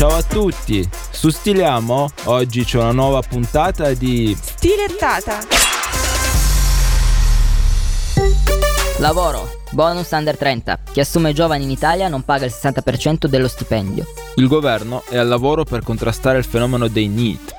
Ciao a tutti, su Stiliamo oggi c'è una nuova puntata di Stilettata. Lavoro. Bonus under 30. Chi assume giovani in Italia non paga il 60% dello stipendio. Il governo è al lavoro per contrastare il fenomeno dei NEET,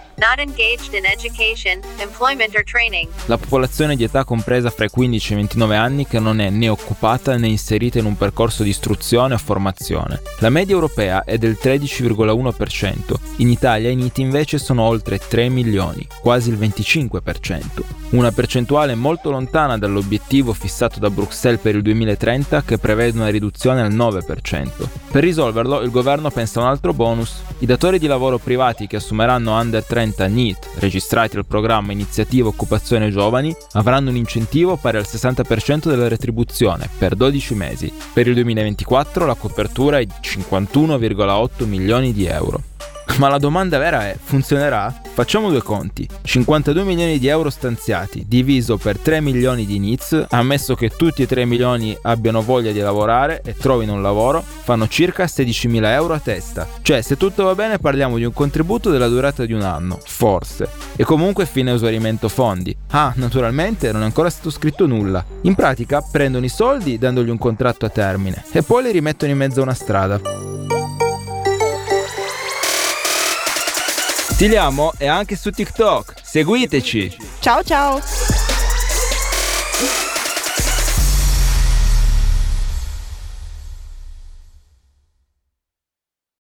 La popolazione di età compresa fra i 15 e i 29 anni che non è né occupata né inserita in un percorso di istruzione o formazione. La media europea è del 13,1%, in Italia i NIT invece sono oltre 3 milioni, quasi il 25%, una percentuale molto lontana dall'obiettivo fissato da Bruxelles per il 2030 che prevede una riduzione al 9%. Per risolverlo il governo pensa a un altro bonus. I datori di lavoro privati che assumeranno under 30 30 NEET registrati al programma Iniziativa Occupazione Giovani avranno un incentivo pari al 60% della retribuzione per 12 mesi. Per il 2024 la copertura è di 51,8 milioni di euro. Ma la domanda vera è, funzionerà? Facciamo due conti. 52 milioni di euro stanziati, diviso per 3 milioni di NITS, ammesso che tutti e 3 milioni abbiano voglia di lavorare e trovino un lavoro, fanno circa 16 mila euro a testa. Cioè, se tutto va bene parliamo di un contributo della durata di un anno, forse. E comunque fine esaurimento fondi. Ah, naturalmente non è ancora stato scritto nulla. In pratica prendono i soldi dandogli un contratto a termine e poi li rimettono in mezzo a una strada. Stiliamo è anche su TikTok. Seguiteci. Ciao ciao.